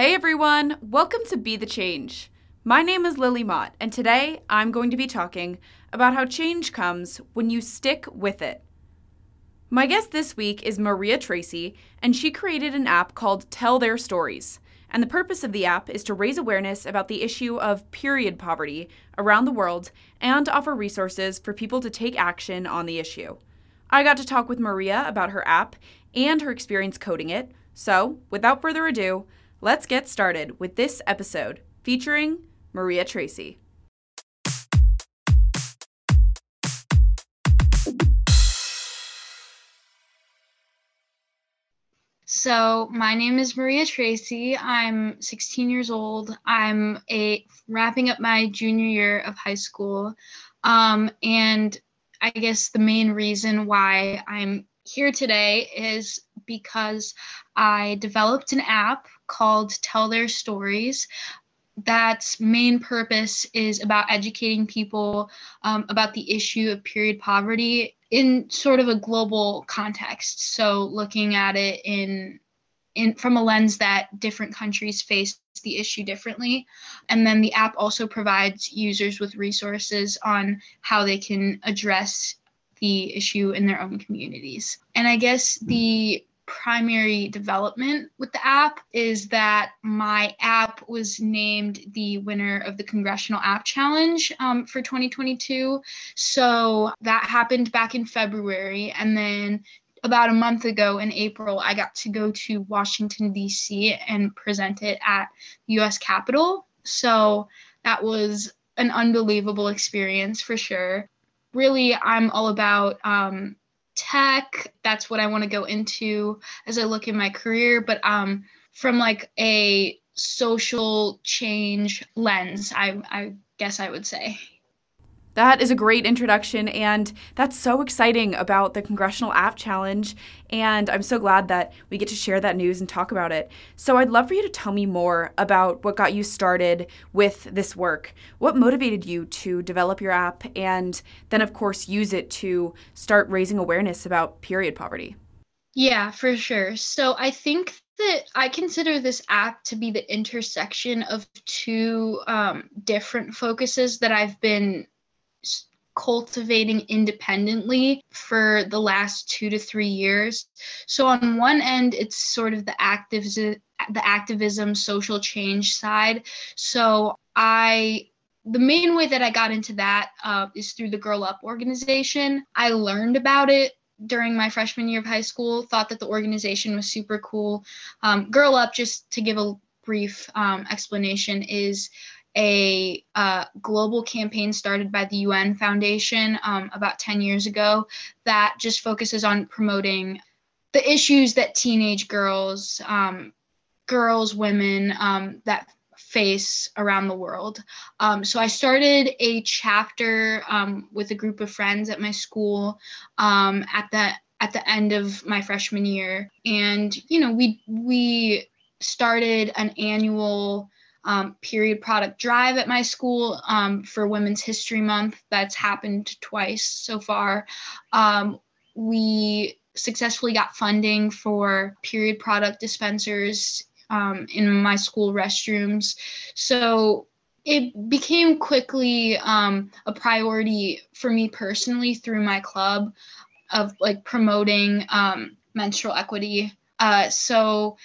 Hey everyone, welcome to Be the Change. My name is Lily Mott, and today I'm going to be talking about how change comes when you stick with it. My guest this week is Maria Tracy, and she created an app called Tell Their Stories. And the purpose of the app is to raise awareness about the issue of period poverty around the world and offer resources for people to take action on the issue. I got to talk with Maria about her app and her experience coding it. So, without further ado, let's get started with this episode featuring Maria Tracy. So, my name is Maria Tracy. I'm 16 years old. I'm a wrapping up my junior year of high school. Um, and I guess the main reason why I'm here today is because I developed an app called Tell Their Stories. That's main purpose is about educating people um, about the issue of period poverty in sort of a global context. So looking at it in in from a lens that different countries face the issue differently. And then the app also provides users with resources on how they can address the issue in their own communities. And I guess the primary development with the app is that my app was named the winner of the Congressional App Challenge um, for 2022. So that happened back in February. And then about a month ago in April, I got to go to Washington, D.C. and present it at the US Capitol. So that was an unbelievable experience for sure. Really, I'm all about um, tech. That's what I want to go into as I look in my career. But um, from like a social change lens, I, I guess I would say. That is a great introduction, and that's so exciting about the Congressional App Challenge. And I'm so glad that we get to share that news and talk about it. So, I'd love for you to tell me more about what got you started with this work. What motivated you to develop your app, and then, of course, use it to start raising awareness about period poverty? Yeah, for sure. So, I think that I consider this app to be the intersection of two um, different focuses that I've been cultivating independently for the last two to three years. So on one end, it's sort of the activism, the activism, social change side. So I the main way that I got into that uh, is through the Girl Up organization. I learned about it during my freshman year of high school. Thought that the organization was super cool. Um, Girl Up, just to give a brief um, explanation, is a uh, global campaign started by the UN Foundation um, about 10 years ago that just focuses on promoting the issues that teenage girls, um, girls, women um, that face around the world. Um, so I started a chapter um, with a group of friends at my school um, at the at the end of my freshman year, and you know we we started an annual um, period product drive at my school um, for Women's History Month. That's happened twice so far. Um, we successfully got funding for period product dispensers um, in my school restrooms. So it became quickly um, a priority for me personally through my club of like promoting um, menstrual equity. Uh, so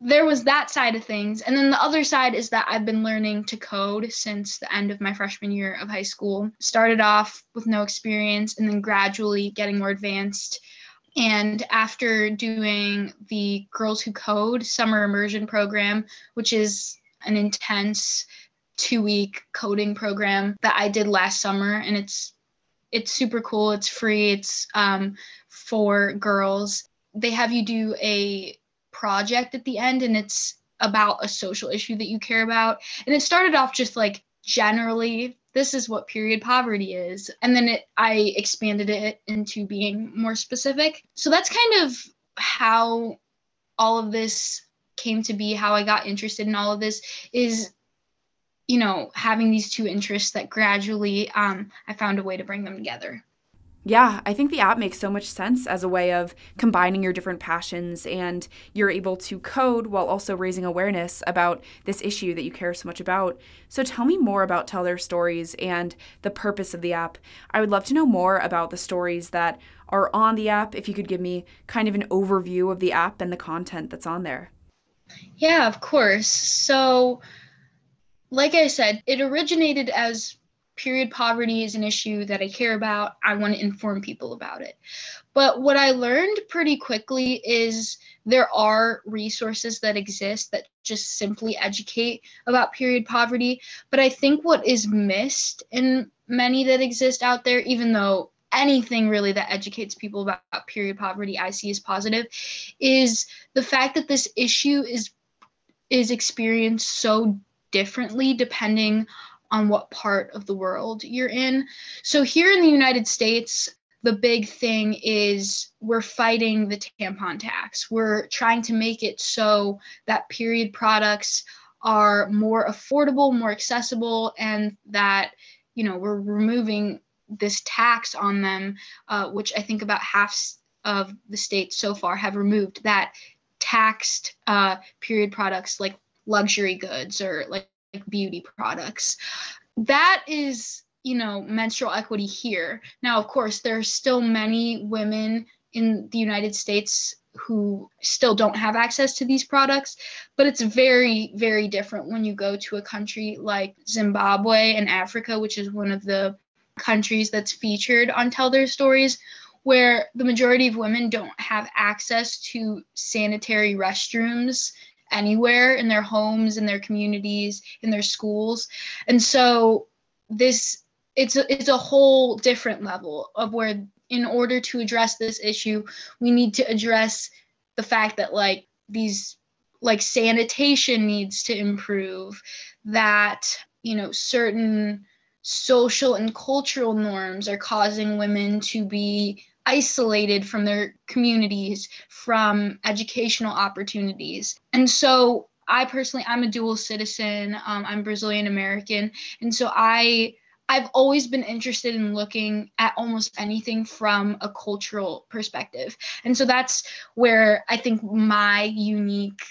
there was that side of things. And then the other side is that I've been learning to code since the end of my freshman year of high school. Started off with no experience and then gradually getting more advanced. And after doing the Girls Who Code summer immersion program, which is an intense two week coding program that I did last summer, and it's it's super cool. It's free. It's um, for girls. They have you do a project at the end and it's about a social issue that you care about. And it started off just like generally this is what period poverty is. And then it i expanded it into being more specific. So that's kind of how all of this came to be how i got interested in all of this is you know having these two interests that gradually um, i found a way to bring them together Yeah, I think the app makes so much sense as a way of combining your different passions and you're able to code while also raising awareness about this issue that you care so much about. So tell me more about Tell Their Stories and the purpose of the app. I would love to know more about the stories that are on the app. If you could give me kind of an overview of the app and the content that's on there. Yeah, of course. So, like I said, it originated as period poverty is an issue that I care about. I want to inform people about it. But what I learned pretty quickly is there are resources that exist that just simply educate about period poverty. But I think what is missed in many that exist out there, even though anything really that educates people about period poverty I see as positive, is the fact that this issue is is experienced so differently depending on what part of the world you're in. So here in the United States, the big thing is we're fighting the tampon tax. We're trying to make it so that period products are more affordable, more accessible, and that, you know, we're removing this tax on them, uh, which I think about half of the states so far have removed that taxed uh, period products like luxury goods or like like beauty products. That is, you know, menstrual equity here. Now, of course, there are still many women in the United States who still don't have access to these products, but it's very, very different when you go to a country like Zimbabwe and Africa, which is one of the countries that's featured on Tell Their Stories, where the majority of women don't have access to sanitary restrooms anywhere in their homes, in their communities, in their schools. And so this it's a, it's a whole different level of where in order to address this issue, we need to address the fact that like these like sanitation needs to improve, that you know certain social and cultural norms are causing women to be isolated from their communities, from educational opportunities. And so I personally, I'm a dual citizen. Um, I'm Brazilian American, and so I I've always been interested in looking at almost anything from a cultural perspective. And so that's where I think my unique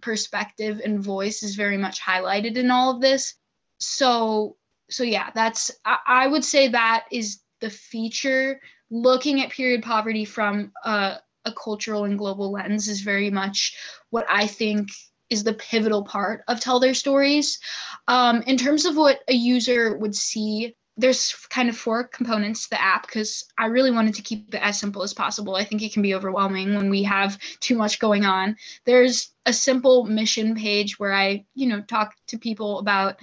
perspective and voice is very much highlighted in all of this. So so yeah, that's I, I would say that is the feature looking at period poverty from a, a cultural and global lens is very much what I think is the pivotal part of tell their stories. Um, in terms of what a user would see, there's kind of four components to the app because I really wanted to keep it as simple as possible. I think it can be overwhelming when we have too much going on. There's a simple mission page where I, you know, talk to people about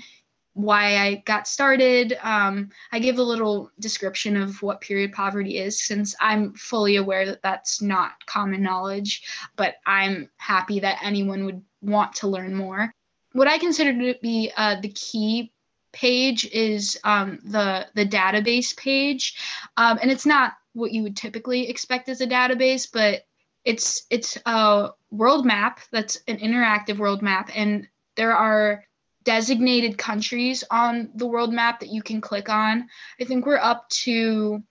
why I got started. Um, I give a little description of what period poverty is, since I'm fully aware that that's not common knowledge, but I'm happy that anyone would want to learn more. What I consider to be uh, the key page is um, the the database page, um, and it's not what you would typically expect as a database, but it's it's a world map that's an interactive world map, and there are designated countries on the world map that you can click on. I think we're up to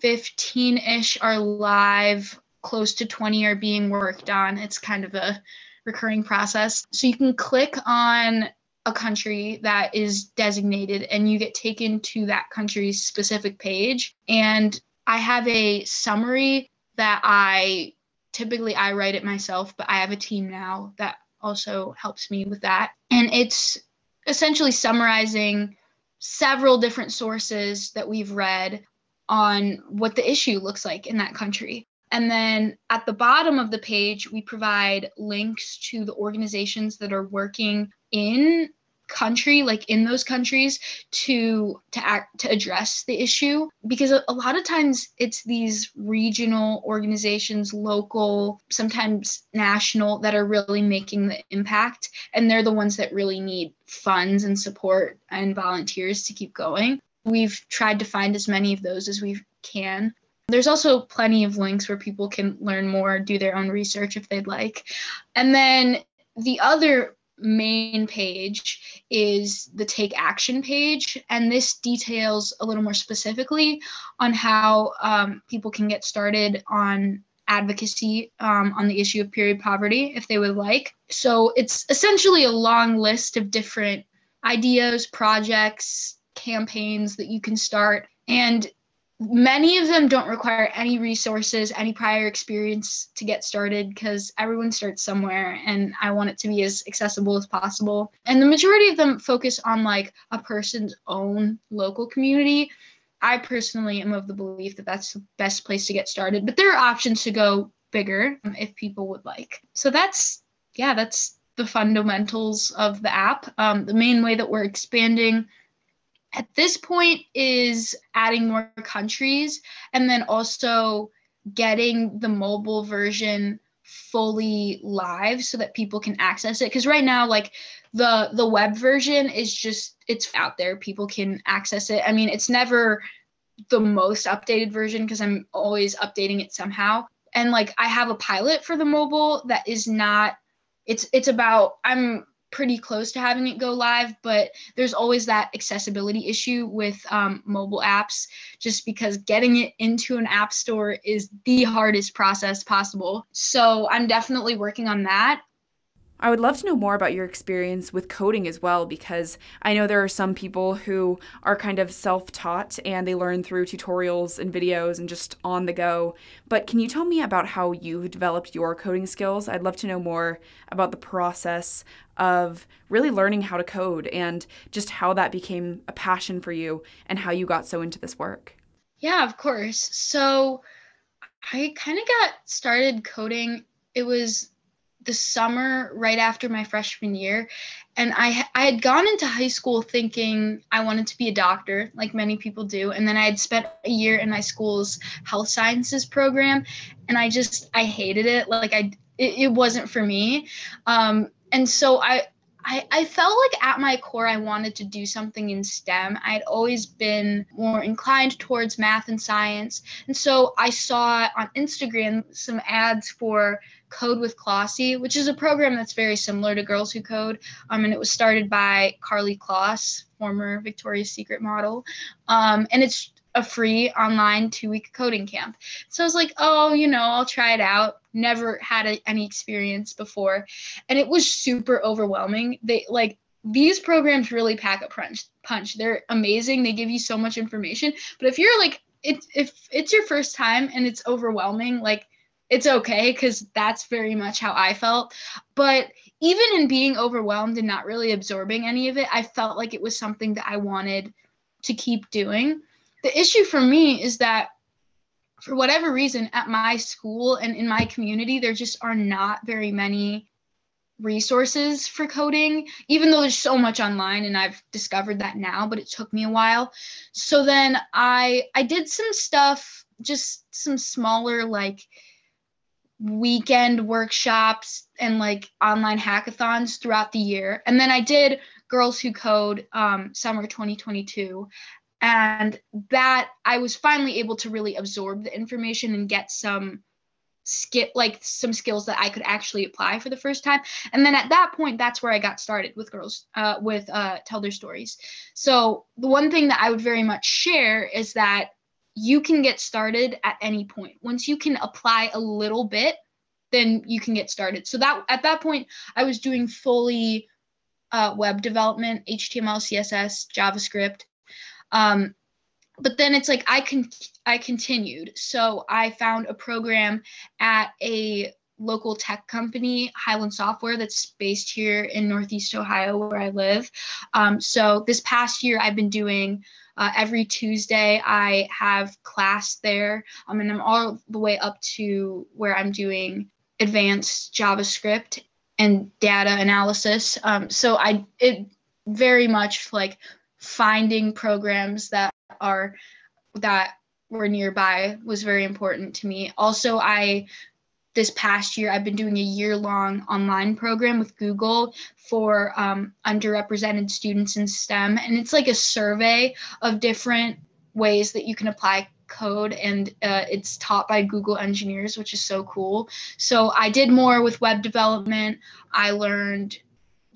15 ish are live, close to 20 are being worked on. It's kind of a recurring process. So you can click on a country that is designated and you get taken to that country's specific page. And I have a summary that I typically I write it myself, but I have a team now that also helps me with that. And it's essentially summarizing several different sources that we've read on what the issue looks like in that country. And then at the bottom of the page, we provide links to the organizations that are working in country like in those countries to to act to address the issue. Because a, lot of times it's these regional organizations local sometimes national that are really making the impact and they're the ones that really need funds and support and volunteers to keep going. We've tried to find as many of those as we can. There's also plenty of links where people can learn more do their own research if they'd like. And then the other main page is the take action page. And this details a little more specifically on how um, people can get started on advocacy um, on the issue of period poverty if they would like. So it's essentially a long list of different ideas, projects, campaigns that you can start. And many of them don't require any resources, any prior experience to get started because everyone starts somewhere and I want it to be as accessible as possible. And the majority of them focus on like a person's own local community. I personally am of the belief that that's the best place to get started, but there are options to go bigger if people would like. So that's, yeah, that's the fundamentals of the app. Um, the main way that we're expanding at this point is adding more countries and then also getting the mobile version fully live so that people can access it. Because right now like the the web version is just it's out there. People can access it. I mean it's never the most updated version because i'm always updating it somehow. And like i have a pilot for the mobile that is not it's it's about i'm pretty close to having it go live, but there's always that accessibility issue with um, mobile apps, just because getting it into an app store is the hardest process possible. So I'm definitely working on that. I would love to know more about your experience with coding as well, because I know there are some people who are kind of self taught and they learn through tutorials and videos and just on the go. But can you tell me about how you developed your coding skills? I'd love to know more about the process of really learning how to code and just how that became a passion for you and how you got so into this work. Yeah, of course. So I kind of got started coding. It was the summer right after my freshman year and I I had gone into high school thinking I wanted to be a doctor like many people do and then I had spent a year in my school's health sciences program and I just I hated it like I it, it wasn't for me um and so I I, I felt like at my core I wanted to do something in STEM. I had always been more inclined towards math and science. And so I saw on Instagram some ads for Kode with Klossy, which is a program that's very similar to Girls Who Code. Um, and it was started by Karlie Kloss, former Victoria's Secret model. Um, and it's a free online two week coding camp. So I was like, oh, you know, I'll try it out. Never had a, any experience before. And it was super overwhelming. They like, these programs really pack a punch. Punch. They're amazing. They give you so much information. But if you're like, it, if it's your first time and it's overwhelming, like it's okay because that's very much how I felt. But even in being overwhelmed and not really absorbing any of it, I felt like it was something that I wanted to keep doing. The issue for me is that for whatever reason, at my school and in my community, there just are not very many resources for coding, even though there's so much online and I've discovered that now, but it took me a while. So then I I did some stuff, just some smaller like weekend workshops and like online hackathons throughout the year. And then I did Girls Who Code um, summer 2022. And that I was finally able to really absorb the information and get some skill like some skills that I could actually apply for the first time. And then at that point, that's where I got started with girls uh, with uh, tell their stories. So the one thing that I would very much share is that you can get started at any point. Once you can apply a little bit, then you can get started. So that at that point, I was doing fully uh, web development, HTML, CSS, JavaScript. Um, but then it's like I can I continued. So I found a program at a local tech company, Hyland Software, that's based here in Northeast Ohio, where I live. Um, so this past year, I've been doing uh, every Tuesday, I have class there. Um, and I'm all the way up to where I'm doing advanced JavaScript and data analysis. Um, so I it very much like finding programs that are that were nearby was very important to me. Also, I this past year, I've been doing a year long online program with Google for um, underrepresented students in STEM. And it's like a survey of different ways that you can apply code and uh, it's taught by Google engineers, which is so cool. So I did more with web development. I learned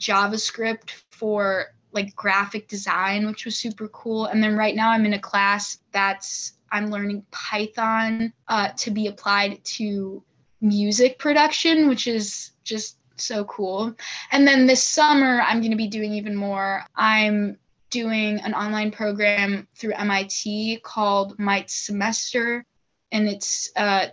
JavaScript for like graphic design, which was super cool. And then right now I'm in a class that's I'm learning Python uh, to be applied to music production, which is just so cool. And then this summer, I'm going to be doing even more. I'm doing an online program through MIT called MITES Semester. And it's, uh,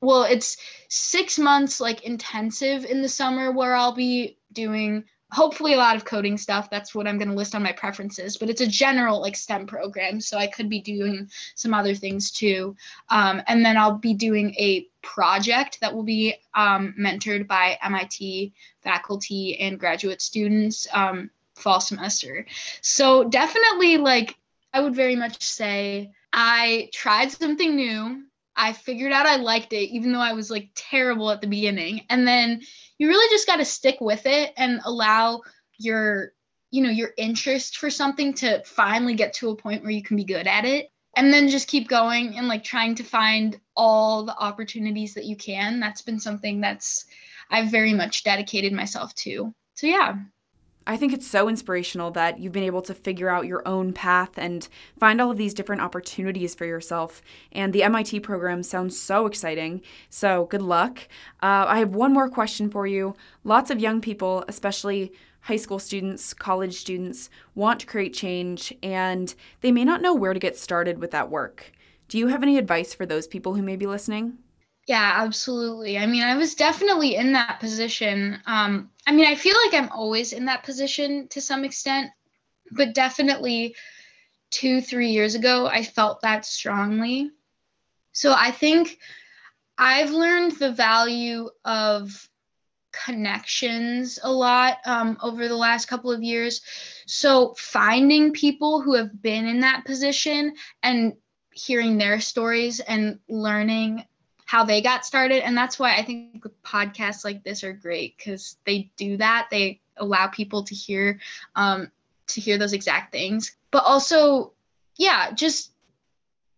well, it's six months like intensive in the summer where I'll be doing hopefully a lot of coding stuff. That's what i'm going to list on my preferences but it's a general like stem program so i could be doing some other things too. Um, and then i'll be doing a project that will be um, mentored by mit faculty and graduate students um, fall semester. So definitely like i would very much say i tried something new. I figured out I liked it, even though I was like terrible at the beginning. And then you really just got to stick with it and allow your, you know, your interest for something to finally get to a point where you can be good at it. And then just keep going and like trying to find all the opportunities that you can. That's been something that's I've very much dedicated myself to. So, yeah. I think it's so inspirational that you've been able to figure out your own path and find all of these different opportunities for yourself. And the MIT program sounds so exciting. So, good luck. Uh, I have one more question for you. Lots of young people, especially high school students, college students, want to create change and they may not know where to get started with that work. Do you have any advice for those people who may be listening? Yeah, absolutely. I mean, I was definitely in that position. Um, I mean, I feel like I'm always in that position to some extent, but definitely two, three years ago, I felt that strongly. So I think I've learned the value of connections a lot um, over the last couple of years. So finding people who have been in that position and hearing their stories and learning how they got started. And that's why I think podcasts like this are great because they do that. They allow people to hear um, to hear those exact things. But also, yeah, just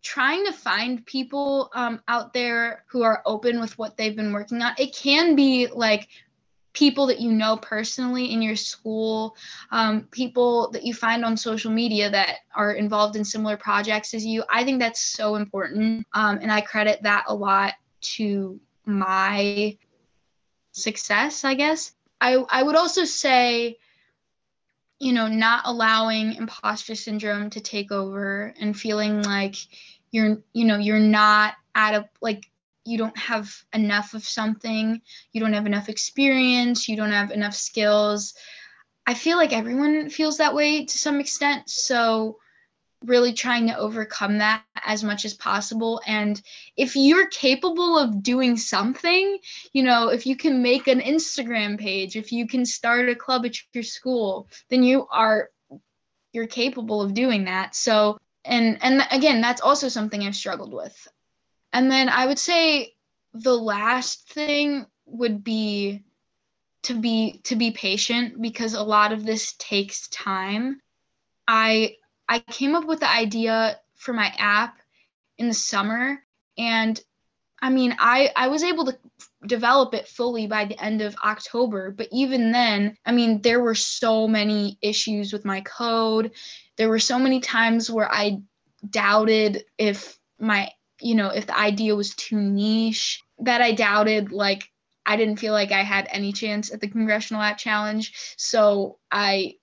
trying to find people um, out there who are open with what they've been working on. It can be like people that you know personally in your school, um, people that you find on social media that are involved in similar projects as you. I think that's so important. Um, and I credit that a lot to my success, I guess. I, I would also say, you know, not allowing imposter syndrome to take over and feeling like you're, you know, you're not at a, like, you don't have enough of something, you don't have enough experience, you don't have enough skills. I feel like everyone feels that way to some extent. So, really trying to overcome that as much as possible. And if you're capable of doing something, you know, if you can make an Instagram page, if you can start a club at your school, then you are you're capable of doing that. So and and again, that's also something I've struggled with. And then I would say the last thing would be to be to be patient because a lot of this takes time. I I came up with the idea for my app in the summer and I mean, I I was able to develop it fully by the end of October, but even then, I mean, there were so many issues with my code. There were so many times where I doubted if my, you know, if the idea was too niche, that I doubted like I didn't feel like I had any chance at the Congressional App Challenge. So I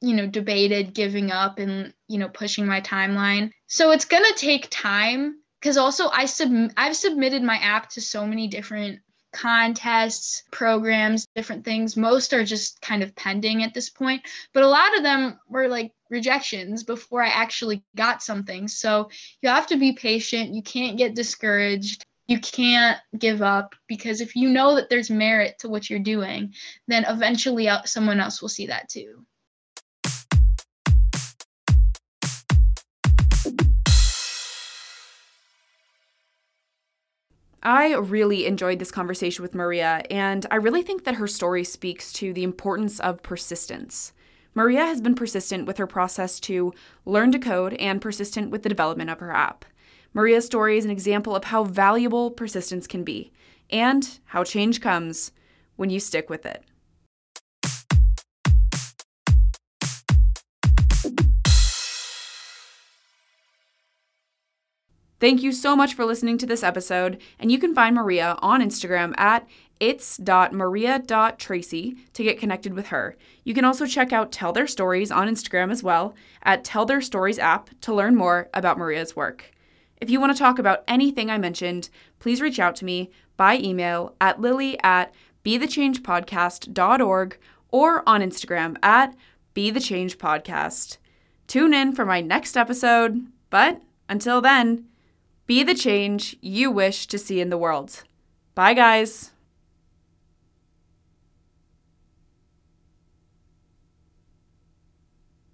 you know debated giving up and you know pushing my timeline. So it's going to take time because also i sub i've submitted my app to so many different contests programs different things. Most are just kind of pending at this point but a lot of them were like rejections before i actually got something. So you have to be patient. You can't get discouraged. You can't give up because if you know that there's merit to what you're doing then eventually uh, someone else will see that too I really enjoyed this conversation with Maria, and I really think that her story speaks to the importance of persistence. Maria has been persistent with her process to learn to code and persistent with the development of her app. Maria's story is an example of how valuable persistence can be and how change comes when you stick with it. Thank you so much for listening to this episode, and you can find Maria on Instagram at its.maria.tracy to get connected with her. You can also check out Tell Their Stories on Instagram as well at Tell Their Stories app to learn more about Maria's work. If you want to talk about anything I mentioned, please reach out to me by email at lily at bethechangepodcast.org or on Instagram at bethechangepodcast. Tune in for my next episode, but until then, be the change you wish to see in the world. Bye, guys.